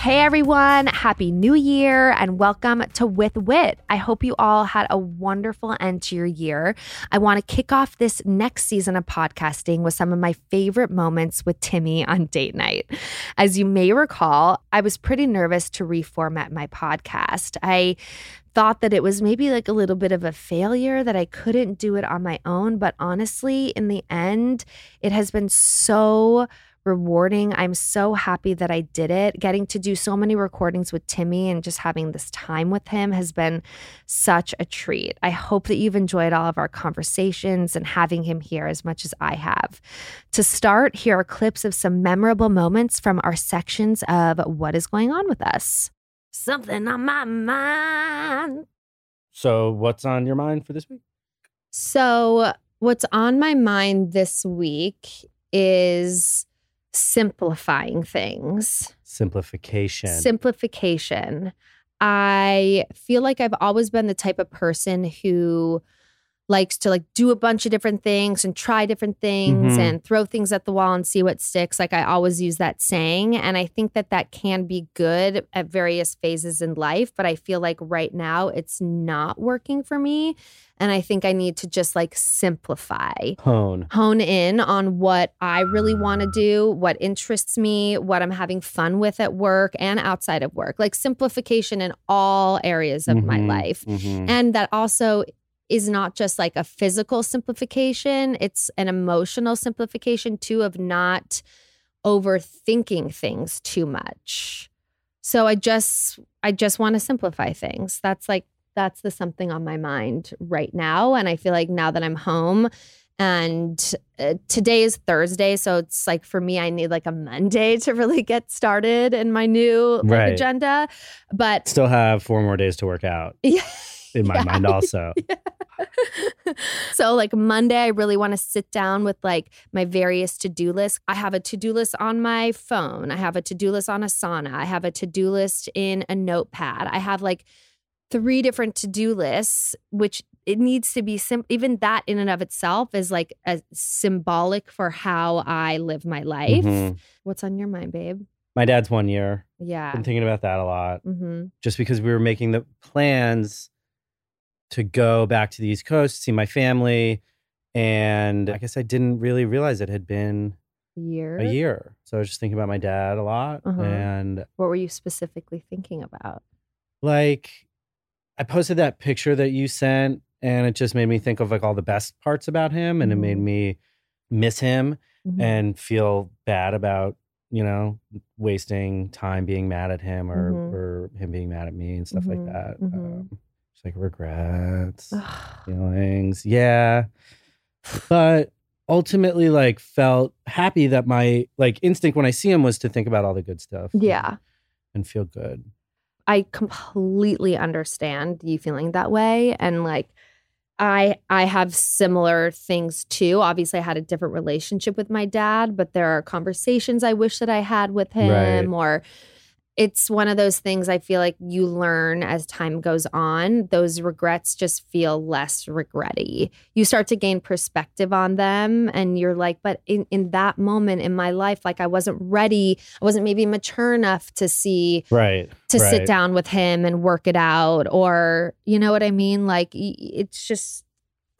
Hey everyone, Happy New Year and welcome to With Whit. I hope you all had a wonderful end to your year. I want to kick off this next season of podcasting with some of my favorite moments with Timmy on date night. As you may recall, I was pretty nervous to reformat my podcast. I thought that it was maybe like a little bit of a failure that I couldn't do it on my own, but honestly, in the end, it has been so rewarding. I'm so happy that I did it. Getting to do so many recordings with Timmy and just having this time with him has been such a treat. I hope that you've enjoyed all of our conversations and having him here as much as I have. To start, here are clips of some memorable moments from our sections of What is Going On with Us. Something on my mind. So, what's on your mind for this week? So, what's on my mind this week is simplifying things. Simplification. Simplification. I feel like I've always been the type of person who likes to like do a bunch of different things and try different things Mhm. and throw things at the wall and see what sticks. Like I always use that saying and I think that that can be good at various phases in life, but I feel like right now it's not working for me and I think I need to just like simplify Hone. hone in on what I really want to do, what interests me, what I'm having fun with at work and outside of work. Like simplification in all areas of my Mhm, life. mhm. And that also is not just like a physical simplification, it's an emotional simplification too of not overthinking things too much. So I just I just want to simplify things. That's like that's the something on my mind right now and I feel like now that I'm home and uh, today is Thursday so it's like for me I need like a Monday to really get started in my new like, Right. agenda but Still have four more days to work out yeah in my Yeah. mind, also. so like Monday, I really want to sit down with like my various to-do lists. I have a to-do list on my phone. I have a to-do list on Asana. I have a to-do list in a notepad. I have like three different to-do lists, which it needs to be sim- even that in and of itself is like a symbolic for how I live my life. Mhm. What's on your mind, babe? My dad's one year. Yeah. Been thinking about that a lot Mm-hmm. just because we were making the plans to go back to the East Coast, see my family. And I guess I didn't really realize it had been Year. a year. So I was just thinking about my dad a lot. Uh-huh. And What were you specifically thinking about? like, I posted that picture that you sent, and it just made me think of like all the best parts about him. And it made Mhm. me miss him. Mhm. and feel bad about you know wasting time being mad at him or Mhm. or him being mad at me and stuff Mhm, like that. mhm. Um, just like regrets, feelings, yeah. But ultimately, like felt happy that my like instinct when I see him was to think about all the good stuff. and- yeah. and feel good. I completely understand you feeling that way and like I I have similar things too. Obviously I had a different relationship with my dad, but there are conversations I wish that I had with him Right. or it's one of those things I feel like you learn as time goes on. Those regrets just feel less regretty. You start to gain perspective on them and you're like, but in, in that moment in my life, like I wasn't ready. I wasn't maybe mature enough to see Right. to sit down with him and work it out or you know what i mean like it's just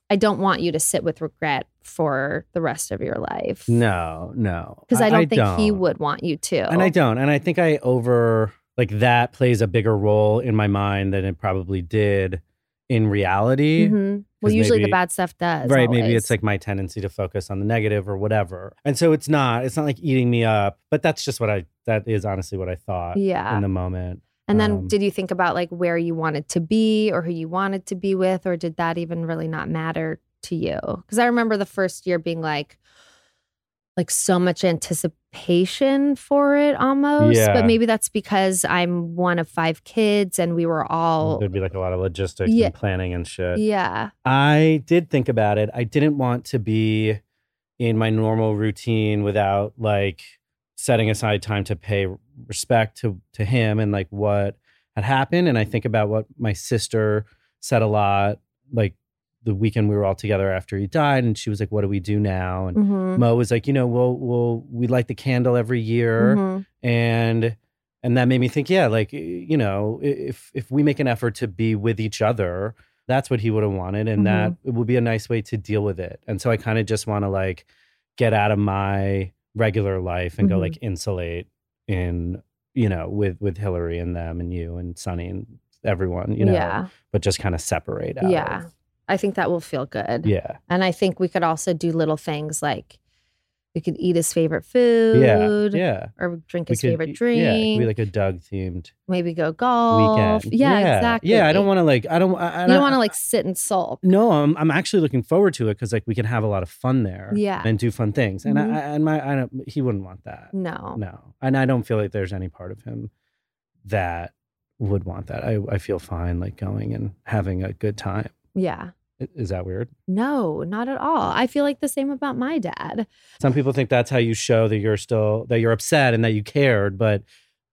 i don't want you to sit with regret for the rest of your life No, no. because I, don't think he don't. would want you to And I don't. And I think I over like that plays a bigger role in my mind than it probably did in reality. Mhm. well usually the bad stuff does right maybe it's like my tendency to focus on the negative or whatever and so it's not it's not like eating me up but that's just what i that is honestly what i thought yeah in the moment and then um, did you think about like where you wanted to be or who you wanted to be with or did that even really not matter to you because i remember the first year being like like so much anticipation for it almost. Yeah. But maybe that's because I'm one of five kids and we were all There'd be like a lot of logistics Yeah. and planning and shit. Yeah. I did think about it. I didn't want to be in my normal routine without like setting aside time to pay respect to to him and like what had happened. And I think about what my sister said a lot, like the weekend we were all together after he died, and she was like, "What do we do now?" And Mhm. Mo was like, "You know, we'll we'll we light the candle every year." Mhm. and and that made me think yeah like you know if if we make an effort to be with each other that's what he would have wanted and that Mm-hmm. it would be a nice way to deal with it and so i kind of just want to like get out of my regular life and go Mhm. like insulate in you know with with hillary and them and you and Sonny and everyone you know Yeah. but just kind of separate out Yeah. of- I think that will feel good. yeah And I think we could also do little things like we could eat his favorite food. yeah yeah Or drink his could- favorite yeah, drink. it could be like a dog themed maybe go golf. weekend Yeah, exactly. yeah i don't want to like i don't I, You don't want to like sit and sulk. No, I'm I'm actually looking forward to it because like we can have a lot of fun there, Yeah. and do fun things. And Mhm. I, I and my I don't, he wouldn't want that. No. No, and I don't feel like there's any part of him that would want that. I I feel fine like going and having a good time. Yeah. Is that weird? No, not at all. I feel like the same about my dad. Some people think that's how you show that you're still that you're upset and that you cared, but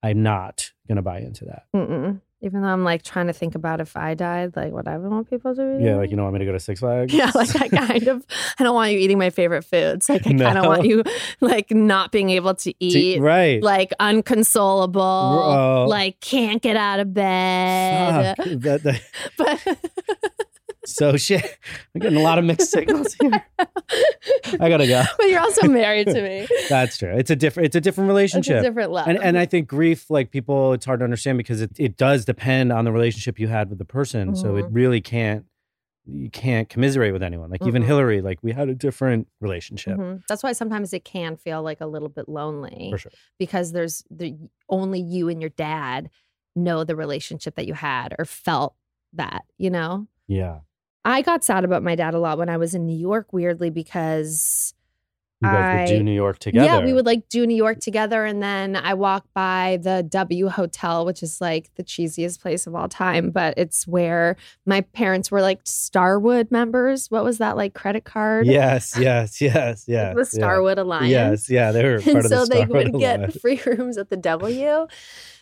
I'm not gonna buy into that. Mm-mm. Even though I'm like trying to think about if I died, like what I would want people to do. Yeah, like you don't want me to go to Six Flags? Yeah, like I kind of, I don't want you eating my favorite foods. Like I kind of want you, like not being able to To- eat, right? like unconsolable, Oh. like can't get out of bed. Fuck. That- that- But so shit. I'm getting a lot of mixed signals here. I gotta go. but you're also married to me. That's true. It's a different. It's a different It's relationship. a different level. and and I think grief, like people, it's hard to understand because it, it does depend on the relationship you had with the person. So it Mhm. really can't you can't commiserate with anyone. Like even Mhm. Hillary, like we had a different relationship Mhm. That's why sometimes it can feel like a little bit lonely for sure. because there's the only you and your dad know the relationship that you had or felt that, you know? Yeah, I got sad about my dad a lot when I was in New York, weirdly, because you guys would do New York together. yeah, we would like do New York together. And then I walk by the W Hotel, which is like the cheesiest place of all time, but it's where my parents were like Starwood members. What was that like credit card? Yes, yes, yes, yes. The yeah. Starwood Alliance. Yes, yeah, they were part and so the they would get free rooms at the W.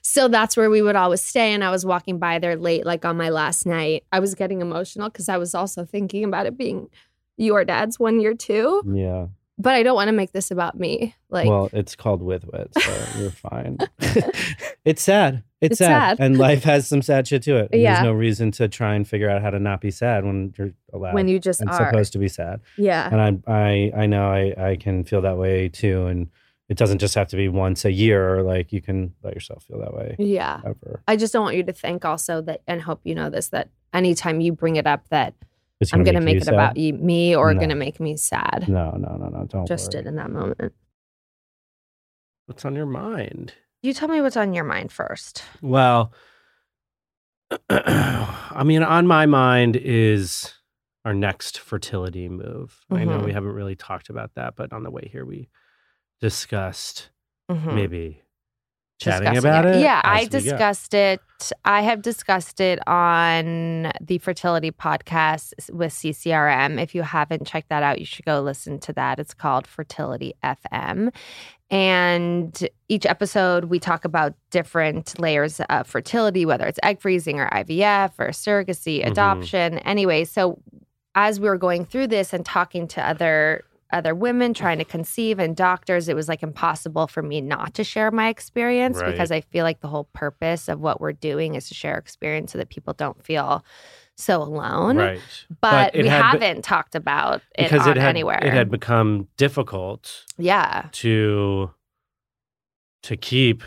So that's where we would always stay. And I was walking by there late, like on my last night. I was getting emotional because I was also thinking about it being your dad's one year too. Yeah. But I don't want to make this about me. Like, well, it's called with Whit, so you're fine. it's sad. It's, It's sad. sad. and life has some sad shit to it. And Yeah. There's no reason to try and figure out how to not be sad when you're allowed when you just are. supposed to be sad. yeah. And I, I, I know I, I can feel that way too. And it doesn't just have to be once a year. Like you can let yourself feel that way Yeah. ever. I just don't want you to think also that, and hope you know this, that anytime you bring it up, that It's I'm going to you make it sad. about you, me or No. going to make me sad. No, no, no, no. Don't Just worry. did in that moment. What's on your mind? You tell me what's on your mind first. Well, I mean, on my mind is our next fertility move. I know we Mhm. haven't really talked about that, but on the way here, we discussed Mhm. maybe chatting discussing about it. Yeah, I we go. discussed it. I have discussed it on the fertility podcast with CCRM. If you haven't checked that out, you should go listen to that. It's called Fertility FM. And each episode, we talk about different layers of fertility, whether it's egg freezing or IVF or surrogacy, Mhm. adoption. Anyway, so as we were going through this and talking to other other women trying to conceive and doctors, it was like impossible for me not to share my experience Right. because I feel like the whole purpose of what we're doing is to share experience so that people don't feel so alone. Right. But, it we haven't talked about it because it had anywhere. it had become difficult yeah. to to keep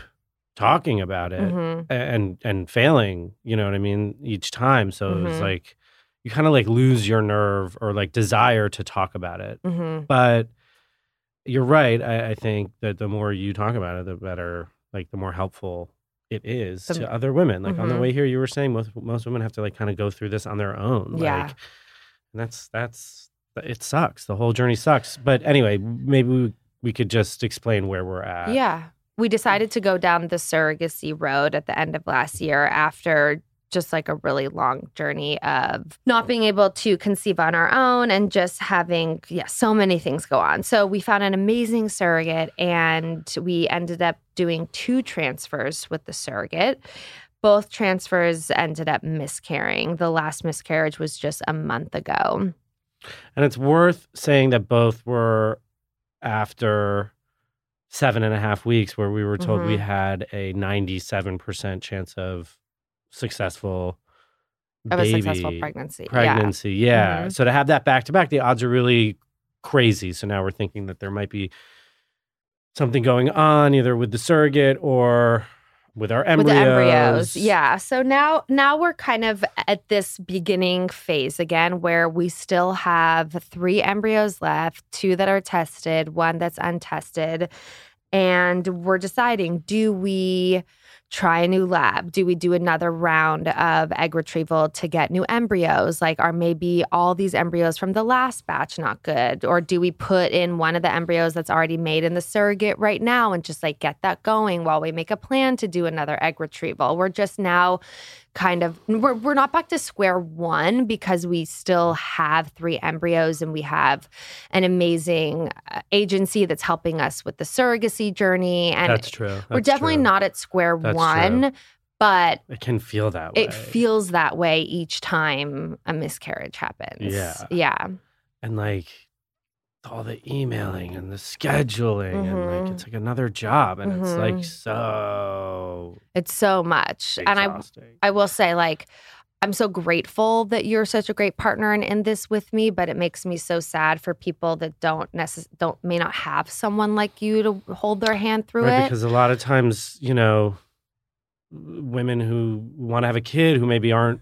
talking about it Mhm. and and failing you know what i mean each time so it was Mhm. like you kind of like lose your nerve or like desire to talk about it Mhm. but you're right I, I think that the more you talk about it the better like the more helpful it is The- to other women like on the Mhm. way here you were saying most most women have to like kind of go through this on their own Yeah. like and that's that's it sucks the whole journey sucks but anyway maybe we we could just explain where we're at. Yeah. We decided to go down the surrogacy road at the end of last year after just like a really long journey of not being able to conceive on our own and just having yeah so many things go on. So we found an amazing surrogate and we ended up doing two transfers with the surrogate. Both transfers ended up miscarrying. The last miscarriage was just a month ago. And it's worth saying that both were after seven and a half weeks, where we were told we Mhm. had a 97% chance of successful of a successful pregnancy pregnancy. Yeah. Mhm. So to have that back to back, the odds are really crazy. So now we're thinking that there might be something going on either with the surrogate or with our with embryos. the embryos yeah so now now we're kind of at this beginning phase again where we still have three embryos left two that are tested one that's untested and we're deciding do we try a new lab? Do we do another round of egg retrieval to get new embryos? Like are maybe all these embryos from the last batch not good? Or do we put in one of the embryos that's already made in the surrogate right now and just like get that going while we make a plan to do another egg retrieval? We're just now kind of we're, we're not back to square one because we still have three embryos and we have an amazing uh, agency that's helping us with the surrogacy journey and That's true. we're definitely true. not at square That's one true. but It can feel that way. it feels that way each time a miscarriage happens Yeah. yeah and like all the emailing and the scheduling and like it's like another job and it's like Mhm. so it's so much and i. I will say, like, I'm so grateful that you're such a great partner and in this with me, but it makes me so sad for people that don't necess- don't may not have someone like you to hold their hand through right, it. because a lot of times you know women who want to have a kid who maybe aren't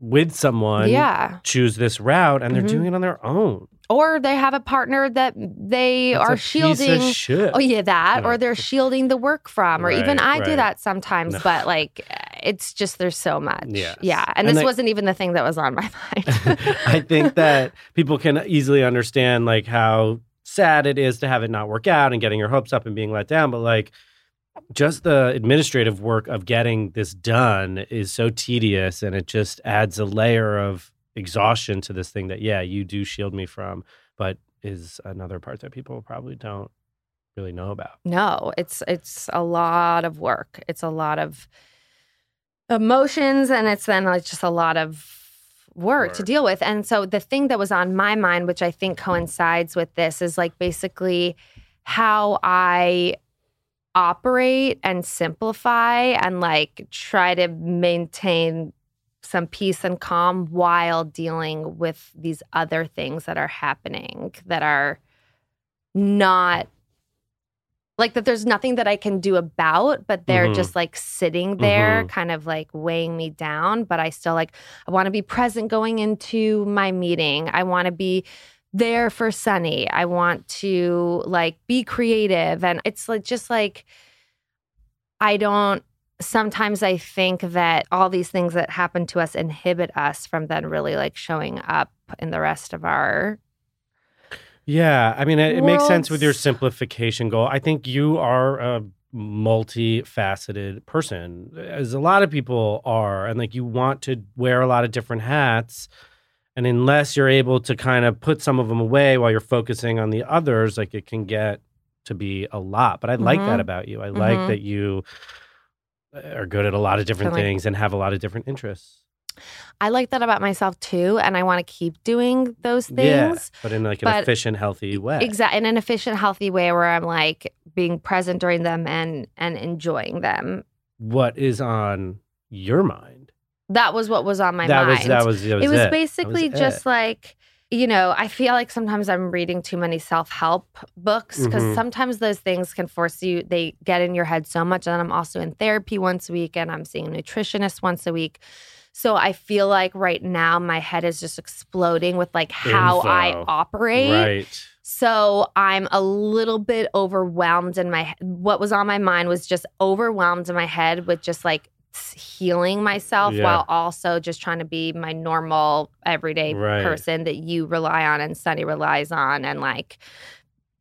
with someone yeah, choose this route and they're Mhm. doing it on their own or they have a partner that they That's are a piece of shielding. Oh yeah, that Yeah. or they're shielding the work from, or even Right, I do that sometimes. No. But like, it's just there's so much. Yes. Yeah, and, And this they- wasn't even the thing that was on my mind. I think that people can easily understand like how sad it is to have it not work out and getting your hopes up and being let down. But like just the administrative work of getting this done is so tedious and it just adds a layer of exhaustion to this thing that, yeah, you do shield me from, but is another part that people probably don't really know about. No, it's it's a lot of work. It's a lot of emotions and it's then like just a lot of work, to deal with. And so the thing that was on my mind which I think coincides with this is like basically how I operate and simplify and like try to maintain some peace and calm while dealing with these other things that are happening that are not like that there's nothing that I can do about, but they're Mhm. just like sitting there, Mhm. kind of like weighing me down. But I still like, I want to be present going into my meeting. I want to be there for Sonny. I want to like be creative. And it's like, just like, I don't, sometimes I think that all these things that happen to us inhibit us from then really like showing up in the rest of our, Yeah, I mean, it, it makes sense with your simplification goal. I think you are a multifaceted person, as a lot of people are, and like you want to wear a lot of different hats. And unless you're able to kind of put some of them away while you're focusing on the others, like it can get to be a lot. But I like that Mhm. about you. I like Mhm. that you are good at a lot of different like- things and have a lot of different interests. I like that about myself too. And I want to keep doing those Yeah, things. but in like an but- efficient, healthy way. Exactly. In an efficient, healthy way where I'm like being present during them and and enjoying them. What is on your mind? That was what was on my that mind. was that was that was it was basically was just it. like you know i feel like sometimes i'm reading too many self-help books because Mhm. sometimes those things can force you they get in your head so much and i'm also in therapy once a week and i'm seeing a nutritionist once a week so i feel like right now my head is just exploding with like how i operate right. so I'm a little bit overwhelmed in my what was on my mind was just overwhelmed in my head with just like healing myself Yeah. while also just trying to be my normal everyday Right. person that you rely on and Sonny relies on and like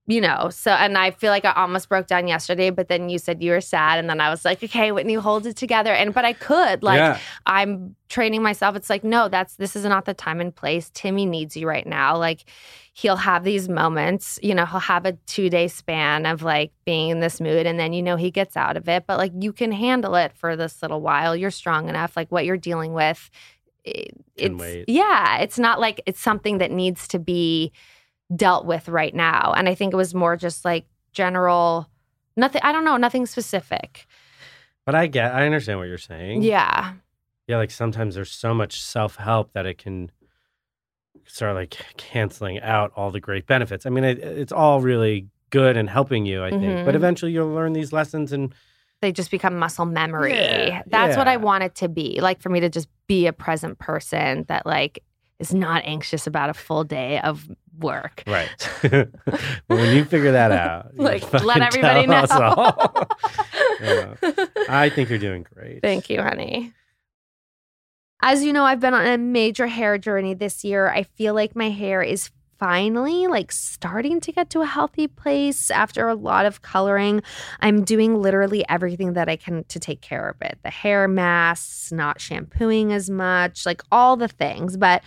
you know, so and I feel like I almost broke down yesterday, but then you said you were sad, and then I was like, okay, Whitney, hold it together. And but I could, like, Yeah. I'm training myself. It's like, no, that's this is not the time and place. Timmy needs you right now. Like, he'll have these moments, you know, he'll have a two day span of like being in this mood, and then you know he gets out of it. But like, you can handle it for this little while. You're strong enough. Like what you're dealing with, it- it's wait. yeah, it's not like it's something that needs to be dealt with right now. And I think it was more just like general, nothing, I don't know, nothing specific. But I get, I understand what you're saying. Yeah. Yeah, like sometimes there's so much self help that it can start like canceling out all the great benefits. I mean, it, it's all really good and helping you, I think. But Mhm. eventually you'll learn these lessons and They just become muscle memory. Yeah, That's what I yeah. want it to be. Like for me to just be a present person that like is not anxious about a full day of work. right. but when you figure that out, Like, let everybody know. Yeah. I think you're doing great. Thank you, honey. As you know, I've been on a major hair journey this year. I feel like my hair is finally like starting to get to a healthy place after a lot of coloring. I'm doing literally everything that I can to take care of it. The hair masks, not shampooing as much, like all the things. But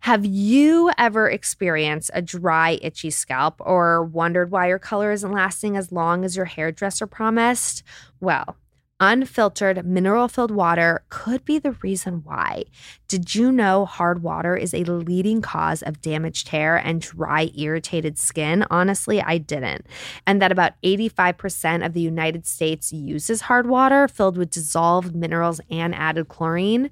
have you ever experienced a dry, itchy scalp or wondered why your color isn't lasting as long as your hairdresser promised? Well, Unfiltered mineral filled water could be the reason why. Did you know hard water is a leading cause of damaged hair and dry, irritated skin? Honestly, I didn't. And that about 85% of the United States uses hard water filled with dissolved minerals and added chlorine.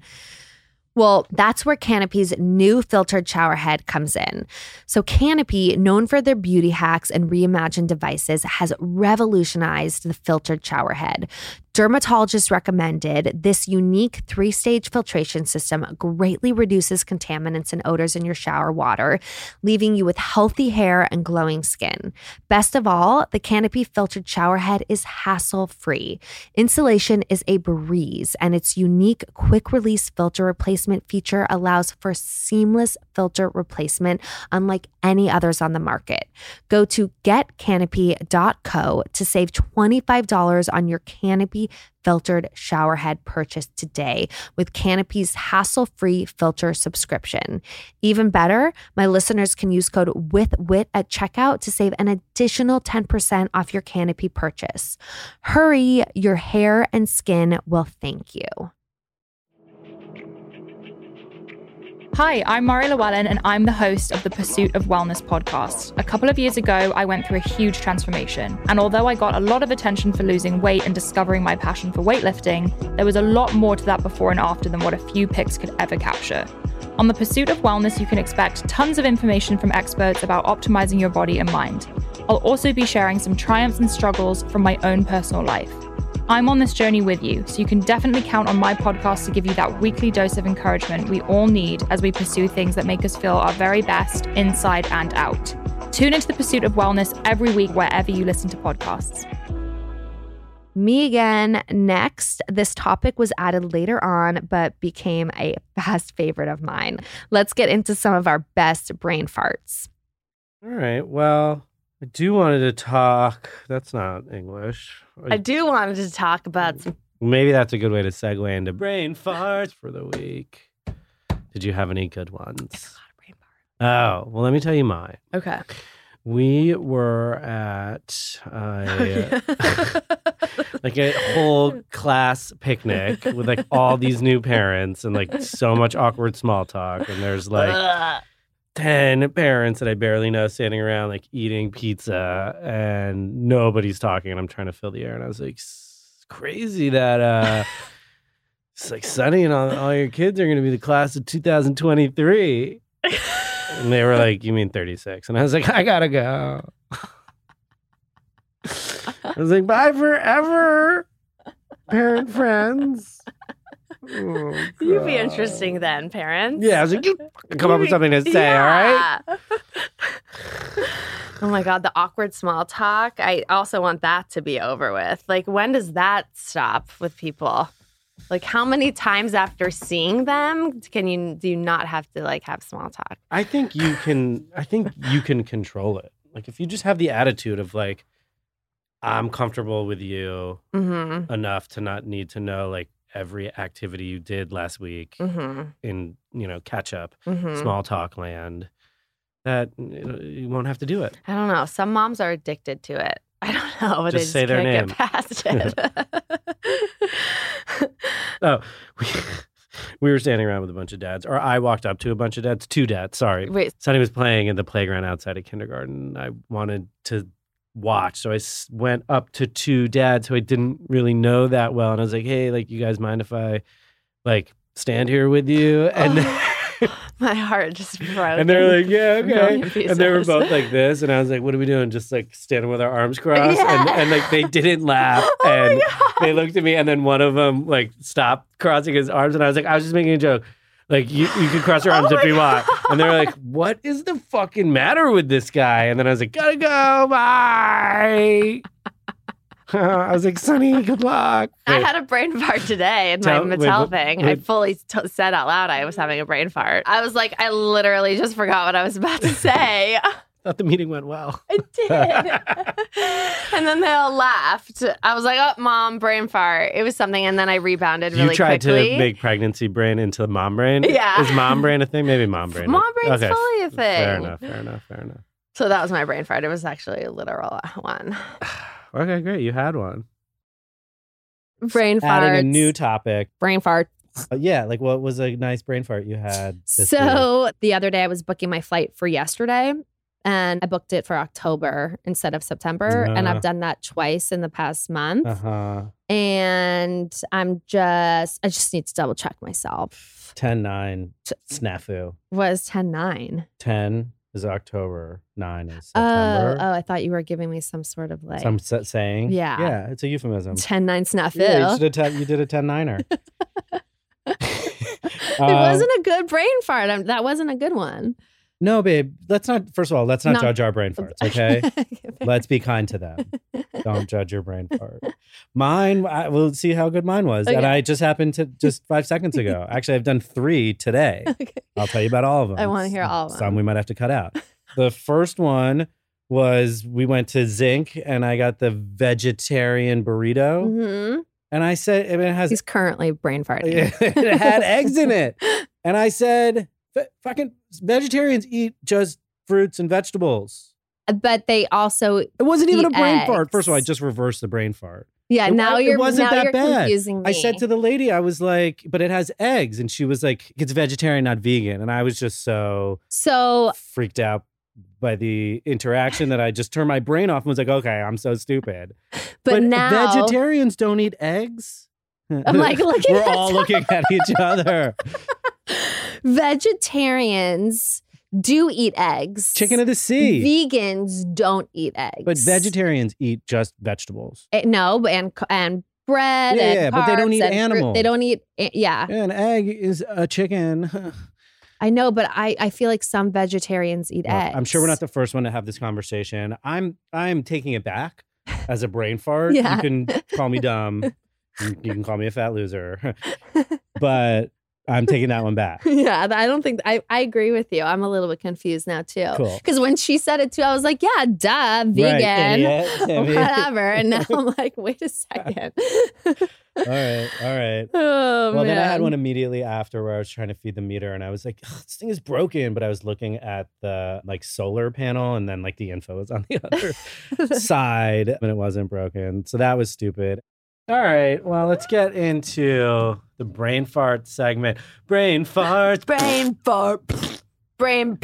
Well, that's where Canopy's new filtered shower head comes in. So, Canopy, known for their beauty hacks and reimagined devices, has revolutionized the filtered shower head. Dermatologists recommended this unique three stage filtration system greatly reduces contaminants and odors in your shower water, leaving you with healthy hair and glowing skin. Best of all, the Canopy filtered shower head is hassle free. Installation is a breeze, and its unique quick release filter replacement feature allows for seamless filter replacement, unlike any others on the market. Go to getcanopy.co to save $25 on your Canopy filtered showerhead purchase today with Canopy's hassle free filter subscription. Even better, my listeners can use code WITHWHIT at checkout to save an additional 10% off your Canopy purchase. Hurry, your hair and skin will thank you. Hi, I'm Mari Llewellyn, and I'm the host of the Pursuit of Wellness podcast. A couple of years ago, I went through a huge transformation. And although I got a lot of attention for losing weight and discovering my passion for weightlifting, there was a lot more to that before and after than what a few pics could ever capture. On the Pursuit of Wellness, you can expect tons of information from experts about optimizing your body and mind. I'll also be sharing some triumphs and struggles from my own personal life. I'm on this journey with you, so you can definitely count on my podcast to give you that weekly dose of encouragement we all need as we pursue things that make us feel our very best inside and out. Tune into the pursuit of wellness every week wherever you listen to podcasts. Me again next. This topic was added later on, but became a fast favorite of mine. Let's get into some of our best brain farts. All right. Well, I do wanted to talk. That's not English. I do wanted to talk about some. Maybe that's a good way to segue into brain farts for the week. Did you have any good ones? Oh, well, let me tell you mine. Okay. We were at uh, like a whole class picnic with like all these new parents and like so much awkward small talk. And there's like. 10 parents that I barely know standing around like eating pizza and nobody's talking and I'm trying to fill the air and I was like "S- crazy that uh it's like Sonny and all, all your kids are going to be the class of 2023 and they were like you mean 36 and I was like I got to go. I was like bye forever parent friends Oh, You'd be interesting then, parents. Yeah, I was like, you come up with something to say, all right? Oh my God, the awkward small talk. I also want that to be over with. Like, when does that stop with people? Like, how many times after seeing them can you do you not have to like have small talk? I think you can. I think you can control it. Like if you just have the attitude of like, I'm comfortable with you Mm-hmm. enough to not need to know like every activity you did last week Mm-hmm. in you know catch up Mm-hmm. small talk land. That you, know, you won't have to do it. I don't know. Some moms are addicted to it. I don't know, but Just they say just their can't name. get past it. Oh, we, we were standing around with a bunch of dads, or I walked up to a bunch of dads, two dads. Sorry, Wait, Sonny was playing in the playground outside of kindergarten. I wanted to watch, so I went up to two dads who I didn't really know that well, and I was like, "Hey, like, you guys mind if I like stand here with you?" And my heart just broke. and they're like, "Yeah, okay." And they were both like this, and I was like, "What are we doing?" Just like standing with our arms crossed, and, Yeah. and like they didn't laugh, Oh and they looked at me, and then one of them like stopped crossing his arms, and I was like, "I was just making a joke." Like you, you can cross your Oh arms if oh you want, and they're like, "What is the fucking matter with this guy?" And then I was like, "Gotta go, bye." I was like, "Sonny, good luck." I had a brain fart today in Tell- my wait, Mattel what- thing. I fully t- said out loud I was having a brain fart. I was like, I literally just forgot what I was about to say. thought the meeting went well. I did. and then they all laughed. I was like, oh, mom, brain fart. It was something. And then I rebounded really you tried quickly. to make pregnancy brain into the mom brain. Yeah. Is mom brain a thing? Maybe mom brain. Mom brain's okay. fully a thing. Fair enough. Fair enough. Fair enough. So that was my brain fart. It was actually a literal one. Okay, great. You had one. Brain fart. Adding a new topic. brain fart. Uh, yeah, like what was a nice brain fart you had? This week? So the other day I was booking my flight for yesterday and I booked it for October instead of September. And Uh. I've done that twice in the past month. uh-huh. And I'm just, I just need to double check myself. 10 9 snafu. Was 10 9. 10 is October, 9 is Oh, September. oh, I thought you were giving me some sort of like Some sa- saying. Yeah. Yeah, it's a euphemism. 10 9 snafu. Yeah, you, should have te- you did a 10 9er. it Um, wasn't a good brain fart. I'm, that wasn't a good one. No, babe. Let's not, first of all, let's not No. judge our brain farts, okay? Let's be kind to them. Don't judge your brain fart. Mine, I, we'll see how good mine was. And I just happened to just five seconds ago. Actually, I've done three today. okay. I'll tell you about all of them. I wanna hear all of them. Some we might have to cut out. The first one was we went to Zinc and I got the vegetarian burrito. hmm And I said, I mean, it has He's currently brain farting. it had eggs in it. And I said, "F- fucking vegetarians eat just fruits and vegetables. But they also, It wasn't even a brain fart. First of all, I just reversed the brain fart. yeah. It now it you're it wasn't that bad. I said to the lady, I was like, but it has eggs. And she was like, it's vegetarian, not vegan. And I was just so so freaked out by the interaction that I just turned my brain off and was like, okay, I'm so stupid. but, now vegetarians don't eat eggs. I'm like looking We're all looking at each other. vegetarians do eat eggs. Chicken of the sea. Vegans don't eat eggs. But vegetarians eat just vegetables. Eh, no, and and bread Yeah, and yeah, but they don't eat and fruit. animals. They don't eat. eh, Yeah, An egg is a chicken. I know, but I I feel like some vegetarians eat Well, eggs. I'm sure we're not the first one to have this conversation. I'm I'm taking it back as a brain fart. Yeah. You can call me dumb. you you can call me a fat loser. but I'm taking that one back. yeah, I don't think I, I agree with you. I'm a little bit confused now too. Cool. Because when she said it too, I was like, yeah, duh, vegan, Right, whatever. And now I'm like, wait a second. all right, all right. oh Well, man. then I had one immediately after where I was trying to feed the meter, and I was like, "This thing is broken." But I was looking at the like solar panel, and then like the info was on the other side, and it wasn't broken. So that was stupid. All right, well, let's get into the brain fart segment. Brain farts. brain fart, brain,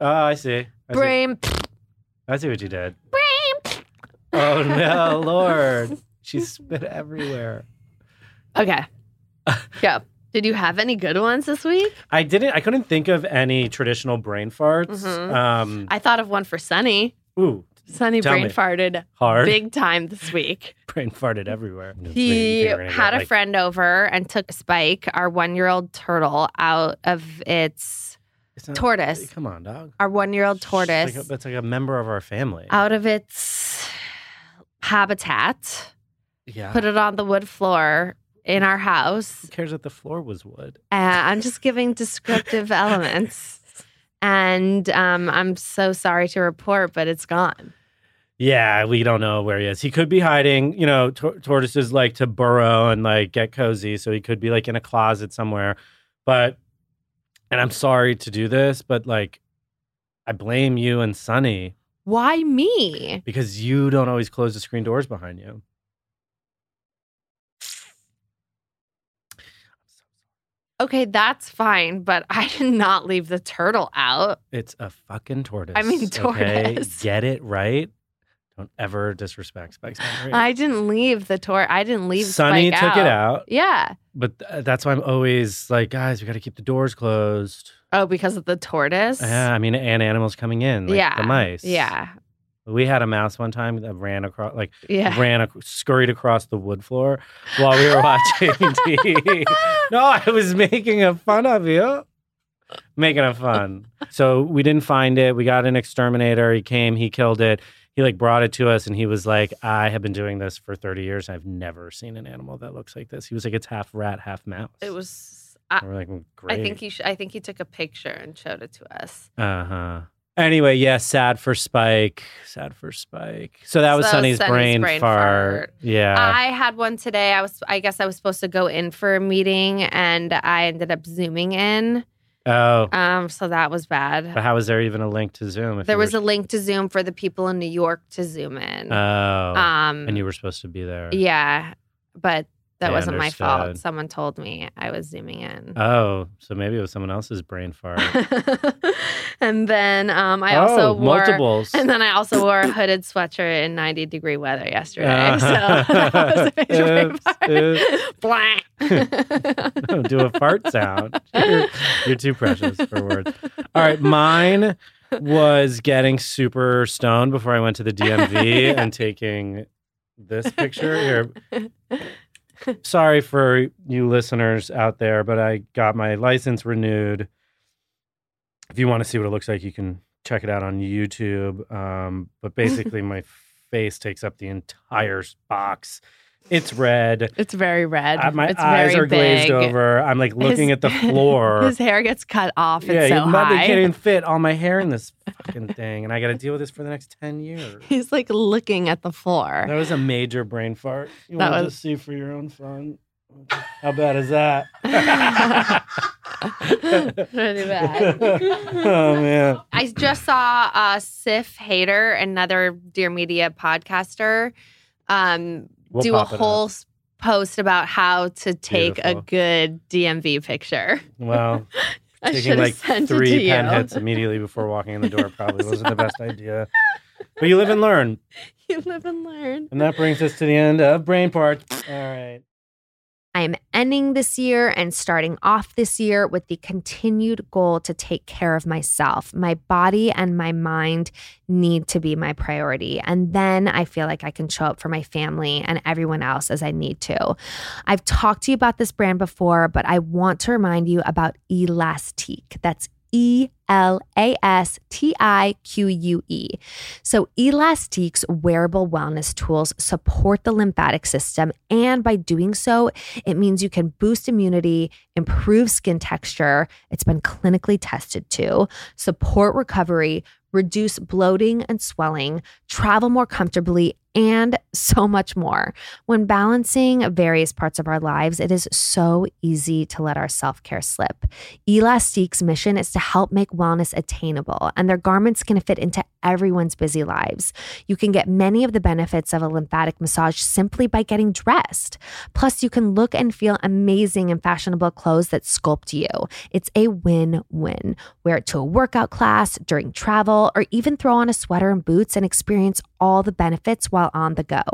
Oh, I see. I see. brain, I see what you did. brain. Oh no, Lord! She spit everywhere. Okay, go. Did you have any good ones this week? I didn't. I couldn't think of any traditional brain farts. Mhm. Um, I thought of one for Sonny. ooh, Sonny Tell brain me. farted hard. big time this week. brain farted everywhere. He Fingering it, had a like- friend over and took Spike, our one year old turtle, out of its It's not- tortoise. Come on, dog. our one year old It's tortoise, like a- That's like a member of our family. out of its habitat, yeah. put it on the wood floor in our house. Who cares that the floor was wood? Uh, I'm just giving descriptive elements. And um, I'm so sorry to report, but it's gone. Yeah, we don't know where he is. He could be hiding. You know, tor- tortoises like to burrow and like get cozy, so he could be like in a closet somewhere. But, and I'm sorry to do this, but like, I blame you and Sonny Why me? because you don't always close the screen doors behind you. Okay, that's fine, but I did not leave the turtle out. It's a fucking tortoise. I mean, Okay? tortoise. Get it right. Don't ever disrespect Spike's memory. I didn't leave the tour. I didn't leave. Sonny Spike took it out, Yeah. but th- that's why I'm always like, guys, we got to keep the doors closed. Oh, because of the tortoise. Yeah, I mean, and animals coming in, like yeah. the mice. Yeah. We had a mouse one time that ran across, like Yeah. ran, ac- scurried across the wood floor while we were watching TV. no, I was making a fun of you, making a fun. So we didn't find it. We got an exterminator. He came. He killed it. He like brought it to us, and he was like, "I have been doing this for thirty years. I've never seen an animal that looks like this." He was like, "It's half rat, half mouse." It was. I, we're like, "Well, "Great." I think he. Sh- I think he took a picture and showed it to us. Uh huh. Anyway, yeah, sad for Spike. Sad for Spike. So that was So Sonny's, Sonny's brain, brain fart. fart. Yeah. I had one today. I was. I guess I was supposed to go in for a meeting, and I ended up zooming in. oh, Um. So that was bad. but how was there even a link to Zoom? If There was were, a link to Zoom for the people in New York to zoom in. Oh, um. and you were supposed to be there. Yeah, but that I wasn't my fault. Someone told me I was zooming in. Oh, so maybe it was someone else's brain fart. and then um, I oh, also wore. multiples. And then I also wore a hooded sweatshirt in 90 degree weather yesterday. Uh, So that was a major oops, fart. Blah. Do a fart sound. You're, you're too precious for words. All right, mine was getting super stoned before I went to the DMV and taking this picture here. Sorry for you listeners out there, but I got my license renewed. If you want to see what it looks like, you can check it out on YouTube. Um, but basically, my face takes up the entire box. It's red. It's very red. Uh, my it's eyes are glazed big. over. I'm like looking His- at the floor. His hair gets cut off. It's yeah, so might- can't even fit all my hair in this fucking thing, and I got to deal with this for the next ten years. He's like looking at the floor. That was a major brain fart. You That want to was- just see for your own fun? How bad is that? Pretty bad. oh man. I just saw uh, Sif Hater, another Dear Media podcaster, um, We'll do a whole post about how to take a good DMV picture. Well, I taking should have like sent it to three pen you. hits immediately before walking in the door probably wasn't the best idea. But you live and learn. you live and learn. And that brings us to the end of Brain Parts. All right. I am ending this year and starting off this year with the continued goal to take care of myself. My body and my mind need to be my priority. And then I feel like I can show up for my family and everyone else as I need to. I've talked to you about this brand before, but I want to remind you about Elastique. That's E L A S T I Q U E. So, Elastique's wearable wellness tools support the lymphatic system, and by doing so, it means you can boost immunity, improve skin texture. It's been clinically tested to support recovery, reduce bloating and swelling, travel more comfortably, and so much more. When balancing various parts of our lives, it is so easy to let our self care slip. Elastique's mission is to help make wellness attainable, and their garments can fit into everyone's busy lives. You can get many of the benefits of a lymphatic massage simply by getting dressed. Plus, you can look and feel amazing in fashionable clothes that sculpt you. It's a win win. Wear it to a workout class, during travel, or even throw on a sweater and boots and experience all the benefits while on the go.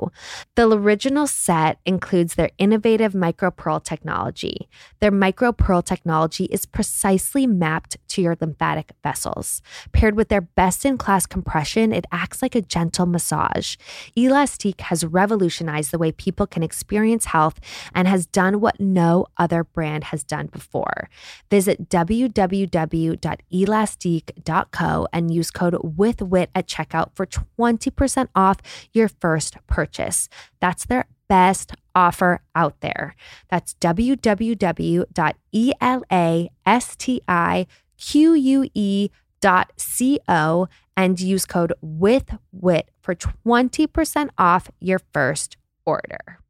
The original set includes their innovative micro pearl technology. Their micro pearl technology is precisely mapped to your lymphatic vessels. Paired with their best in class compression, it acts like a gentle massage. Elastique has revolutionized the way people can experience health and has done what no other brand has done before. Visit www.elastique.co and use code WITHWHIT at checkout for 20% off your first purchase. That's their best offer out there. That's Co and use code WITHWHIT for 20% off your first order.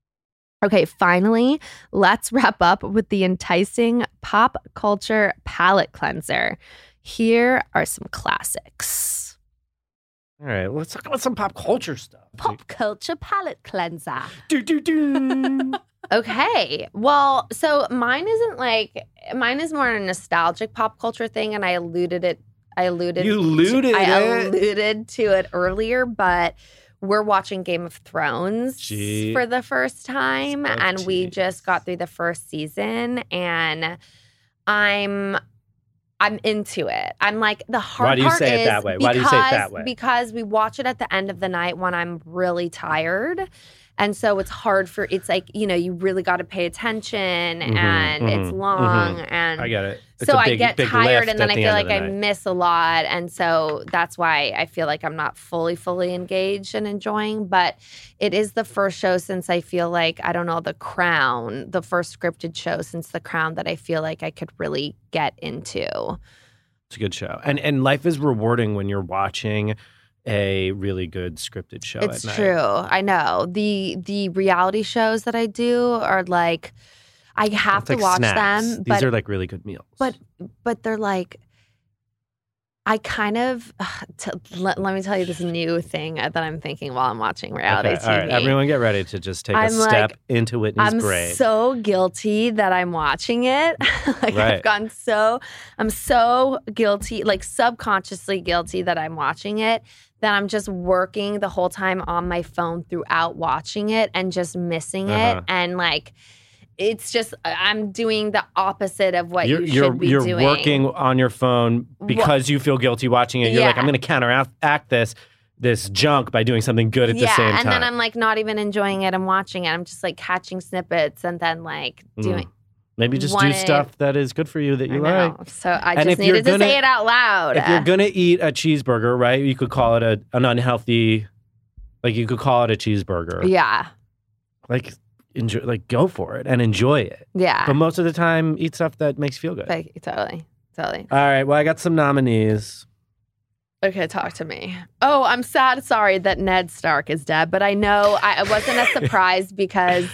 Okay, finally, let's wrap up with the enticing pop culture palette cleanser. Here are some classics. All right, let's talk about some pop culture stuff. Pop culture palette cleanser. Do, do, do. Okay. Well, so mine isn't like mine is more a nostalgic pop culture thing, and I alluded it. I alluded. You alluded I it. alluded to it earlier, but we're watching Game of Thrones Gee. for the first time, Oh, and we just got through the first season, and I'm. I'm into it. I'm like the hard Why do you say it is that way? Why do you say it that way? Because we watch it at the end of the night when I'm really tired. And so it's hard for it's like, you know, you really got to pay attention Mhm, and it's mhm, long and I get it. It's so a I big- get tired and then I the feel like I night. miss a lot and so that's why I feel like I'm not fully fully engaged and enjoying but it is the first show since I feel like I don't know the crown the first scripted show since the crown that I feel like I could really get into. It's a good show, and and life is rewarding when you're watching a really good scripted show. It's at night. true. I know. The the reality shows that I do are like I have It's to like watch snacks. them, These are like really good meals. but but they're like I kind of t- let, let me tell you this new thing that I'm thinking while I'm watching reality okay, TV. all right, everyone, get ready to just take I'm a like- step into Whitney's grave. I'm brain. so guilty that I'm watching it. like Right. I've gotten so I'm so guilty, like subconsciously guilty that I'm watching it that I'm just working the whole time on my phone throughout watching it and just missing Uh-huh. it and like it's just I'm doing the opposite of what you're you should you're, be you're doing. working on your phone because you feel guilty watching it. You're like, I'm going to counteract this this junk by doing something good at yeah, the same time. and then I'm like not even enjoying it. I'm watching it. I'm just like catching snippets and then like doing. Mm. Maybe just want do stuff that is good for you that I you know. like. So I And just needed to gonna- say it out loud. If you're gonna eat a cheeseburger, right? You could call it a an unhealthy, like you could call it a cheeseburger. yeah, Like enjoy, like go for it and enjoy it. yeah. But most of the time, eat stuff that makes you feel good. Like, totally, totally. All right. Well, I got some nominees. Okay, talk to me. Oh, I'm sad. Sorry that Ned Stark is dead, but I know I, I wasn't as surprised because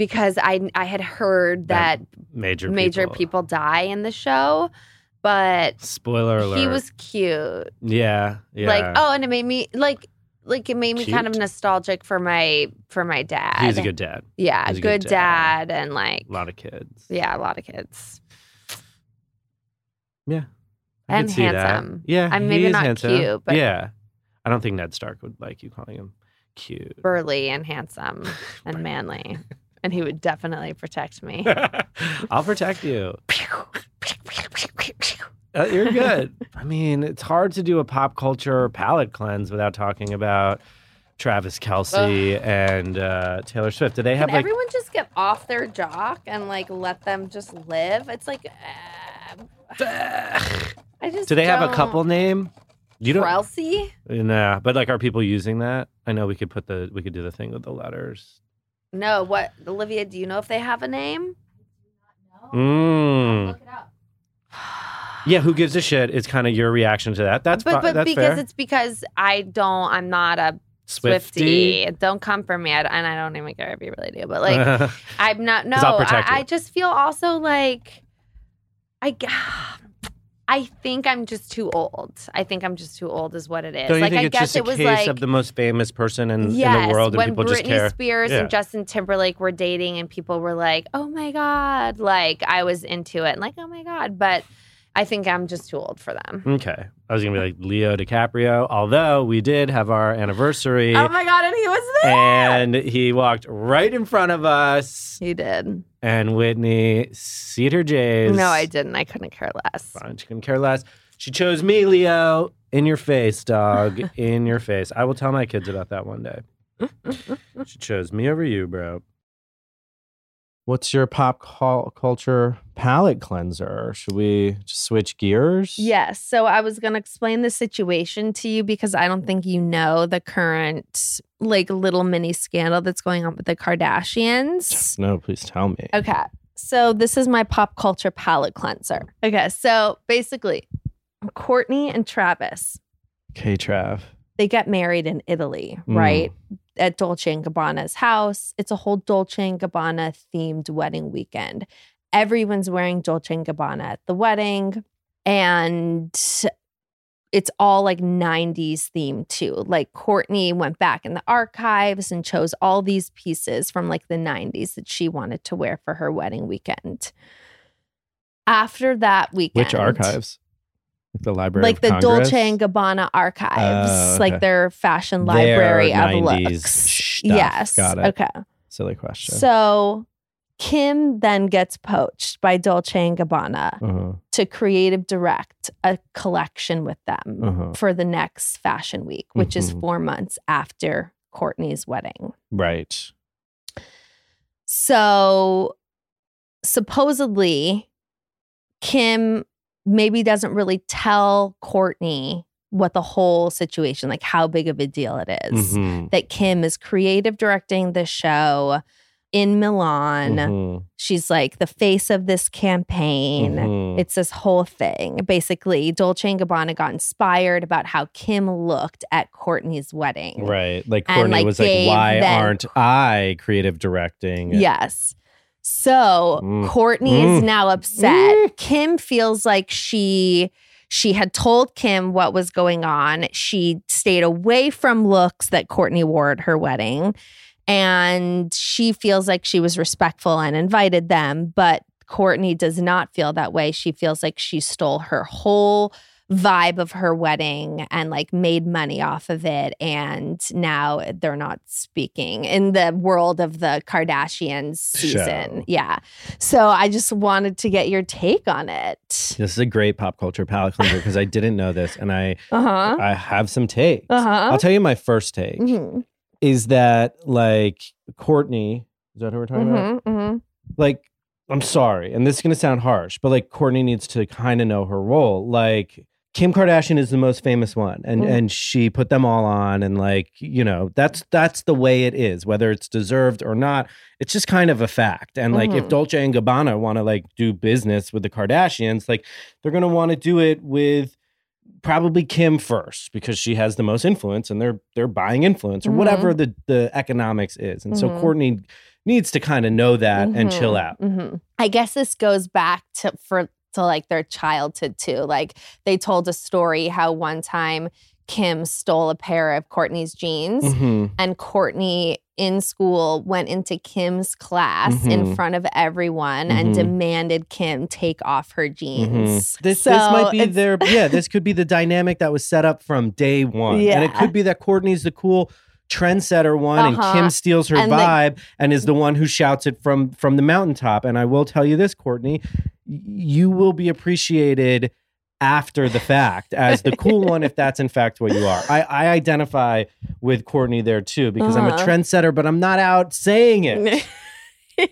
because I I had heard That that Major major people. people die in the show, but Spoiler alert. he was cute. Yeah. Yeah. Like oh, and it made me like like it made me kind of nostalgic for my for my dad. He's a good dad. yeah, he's a good, good dad. dad. and like A lot of kids. yeah, a lot of kids. I And see that. handsome. Yeah. I'm maybe not handsome. cute, but- yeah. I don't think Ned Stark would like you calling him cute. Burly and handsome and manly, and he would definitely protect me. I'll protect you. Uh, you're good. I mean, it's hard to do a pop culture palette cleanse without talking about Travis Kelce and uh, Taylor Swift. Do they have Can like? everyone just get off their jock and like let them just live? It's like uh, I just Do they have a couple name? You don't. Kelsey? Nah, but like, are people using that? I know we could put the we could do the thing with the letters. No, what Olivia? Do you know if they have a name? Mm. it up. Yeah, who gives a shit? Is kind of your reaction to that. That's but but that's because fair. it's because I don't. I'm not a Swiftie. Don't come for me, I, and I don't even care if you really do. But like, I'm not. No, I'll protect I, you. I just feel also like I. I think I'm just too old. I think I'm just too old, is what it is. Don't you like think I it's guess just a it was case like of the most famous person in, yes, in the world, and when people Britney just care? Spears Yeah. and Justin Timberlake were dating, and people were like, "Oh my god!" Like I was into it, and like, "Oh my god!" But I think I'm just too old for them. Okay, I was gonna be like Leo DiCaprio. Although we did have our anniversary, Oh my god! And he was there. and he walked right in front of us, he did. And Whitney Cedar J's. No, I didn't. I couldn't care less. Fine, she couldn't care less. She chose me, Leo. In your face, dog. in your face. I will tell my kids about that one day. she chose me over you, bro. What's your pop cul- culture palate cleanser? Should we just switch gears? Yes. So I was going to explain the situation to you because I don't think you know the current like little mini scandal that's going on with the Kardashians. No, please tell me. Okay. So this is my pop culture palette cleanser. Okay. So basically, Kourtney and Travis, K Trav. they get married in Italy, Mm. right? At Dolce and Gabbana's house. It's a whole Dolce and Gabbana themed wedding weekend. Everyone's wearing Dolce and Gabbana at the wedding. And it's all like 90s themed too. Like Kourtney went back in the archives and chose all these pieces from like the 90s that she wanted to wear for her wedding weekend. After that weekend, Which archives? The Library like of the Congress? Dolce and Gabbana archives, Oh, okay. like their fashion Their library of 90s looks. stuff. Yes. Got it. Okay. Silly question. So Kim then gets poached by Dolce and Gabbana uh-huh. to creative direct a collection with them Uh-huh. for the next fashion week, which is Mhm. four months after Kourtney's wedding. Right. So supposedly, Kim maybe doesn't really tell Kourtney what the whole situation, like how big of a deal it is. Mhm. That Kim is creative directing the show in Milan. Mhm. She's like the face of this campaign. Mhm. It's this whole thing. Basically, Dolce and Gabbana got inspired about how Kim looked at Kourtney's wedding. Right. Like Kourtney like, was like, why them- aren't I creative directing? Yes. So Mm. Kourtney is Mm. now upset. Kim feels like she she had told Kim what was going on. She stayed away from looks that Kourtney wore at her wedding. And she feels like she was respectful and invited them, but Kourtney does not feel that way. She feels like she stole her whole vibe of her wedding and like made money off of it and now they're not speaking in the world of the Kardashians season. Show. Yeah. So I just wanted to get your take on it. This is a great pop culture palate cleanser because I didn't know this and I Uh-huh. I have some takes. Uh-huh. I'll tell you my first take Mhm. is that like Kourtney, is that who we're talking about? Mhm. Mhm. Like, I'm sorry, and this is gonna sound harsh, but like Kourtney needs to kind of know her role. Like Kim Kardashian is the most famous one, and Mm. and she put them all on, and like you know that's that's the way it is, whether it's deserved or not. It's just kind of a fact. And like if Mhm. Dolce and Gabbana want to like do business with the Kardashians, like they're gonna want to do it with probably Kim first because she has the most influence and they're they're buying influence or Mhm. whatever the the economics is. And so Mhm. Kourtney needs to kind of know that and chill Mhm, out. mhm. I guess this goes back to for to like their childhood too. Like they told a story how one time Kim stole a pair of Kourtney's jeans Mhm. and Kourtney in school went into Kim's class in Mhm. front of everyone and Mhm. demanded Kim take off her jeans. Mm-hmm. This So this might be their yeah, this could be the dynamic that was set up from day one. And it could be that Kourtney's the cool trendsetter one Uh-huh. and Kim steals her And the- vibe and is the one who shouts it from from the mountaintop. And I will tell you this, Kourtney, y- you will be appreciated after the fact as the cool one if that's in fact what you are. I, I identify with Kourtney there too because I'm a Uh-huh. trendsetter, but I'm not out saying it.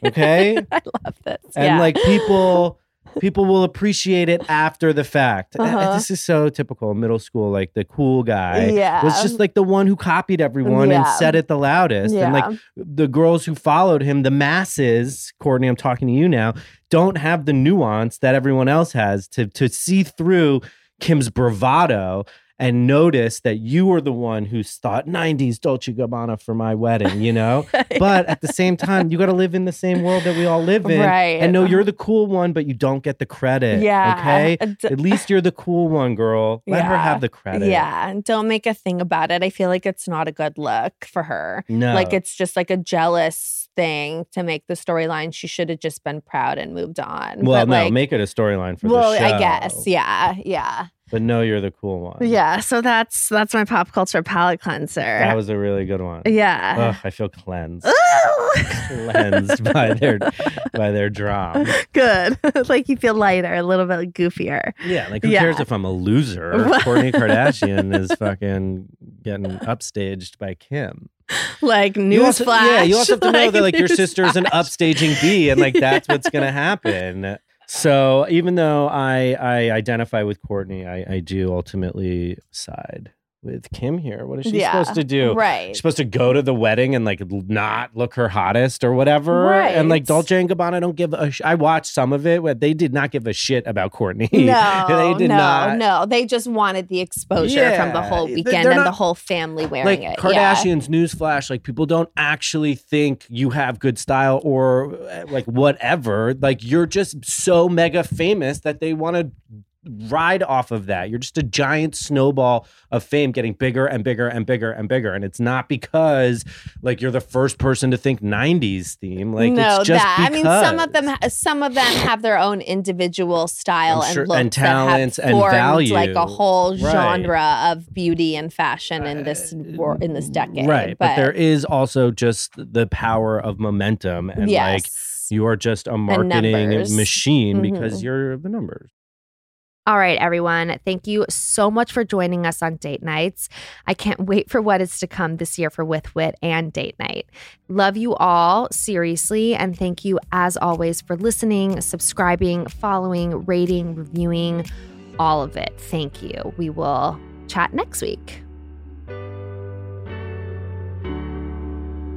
Okay? I love this. and yeah. like people people will appreciate it after the fact Uh, Uh-huh. this is so typical middle school like the cool guy yeah. was just like the one who copied everyone and said it the loudest and like the girls who followed him the masses kourtney i'm talking to you now don't have the nuance that everyone else has to to see through kim's bravado and notice that you were the one who thought 90s Dolce Gabbana for my wedding, you know? but at the same time, you got to live in the same world that we all live in. Right. And know you're uh-huh. the cool one, but you don't get the credit. Yeah. Okay. D- At least you're the cool one, girl. Let her have the credit. Yeah, and don't make a thing about it. I feel like it's not a good look for her. No. Like it's just like a jealous thing to make the storyline. She should have just been proud and moved on. well, but no, like, make it a storyline for well, the show. Well, I guess, yeah, yeah, But know you're the cool one. yeah. So that's that's my pop culture palette cleanser. That was a really good one. yeah. Ugh, I feel cleansed. Cleansed by their by their drama. Good. like you feel lighter, a little bit goofier. Yeah, like who Yeah. cares if I'm a loser? Kourtney Kardashian is fucking getting upstaged by Kim. Like newsflash. Yeah, you also have to know that like your sister's an upstaging bee, and like that's what's gonna happen. So even though I I identify with Kourtney, I, I do ultimately side with Kim here. What is she Yeah, supposed to do? right. She's supposed to go to the wedding and like not look her hottest or whatever. And like Right. Dolce and Gabbana don't give a. Sh- I watched some of it. But they did not give a shit about Kourtney. No, they did no, not. no. They just wanted the exposure from the whole weekend they're and the whole family wearing like it. Yeah. Kardashians newsflash like people don't actually think you have good style or uh, like whatever like you're just so mega famous that they want to ride off of that you're just a giant snowball of fame getting bigger and bigger and bigger and bigger and it's not because like you're the first person to think 90s theme like no, it's just that I mean, some of them, some of them have their own individual style I'm and looks and that have talents and formed value. like a whole Right. genre of beauty and fashion in this wor- in this decade. right but, there is also just the power of momentum and like you are just a marketing machine because Mhm. you're the numbers All right, everyone. Thank you so much for joining us on date nights. I can't wait for what is to come this year for With Whit and Date Night. Love you all, seriously. And thank you, as always, for listening, subscribing, following, rating, reviewing, all of it. Thank you. We will chat next week.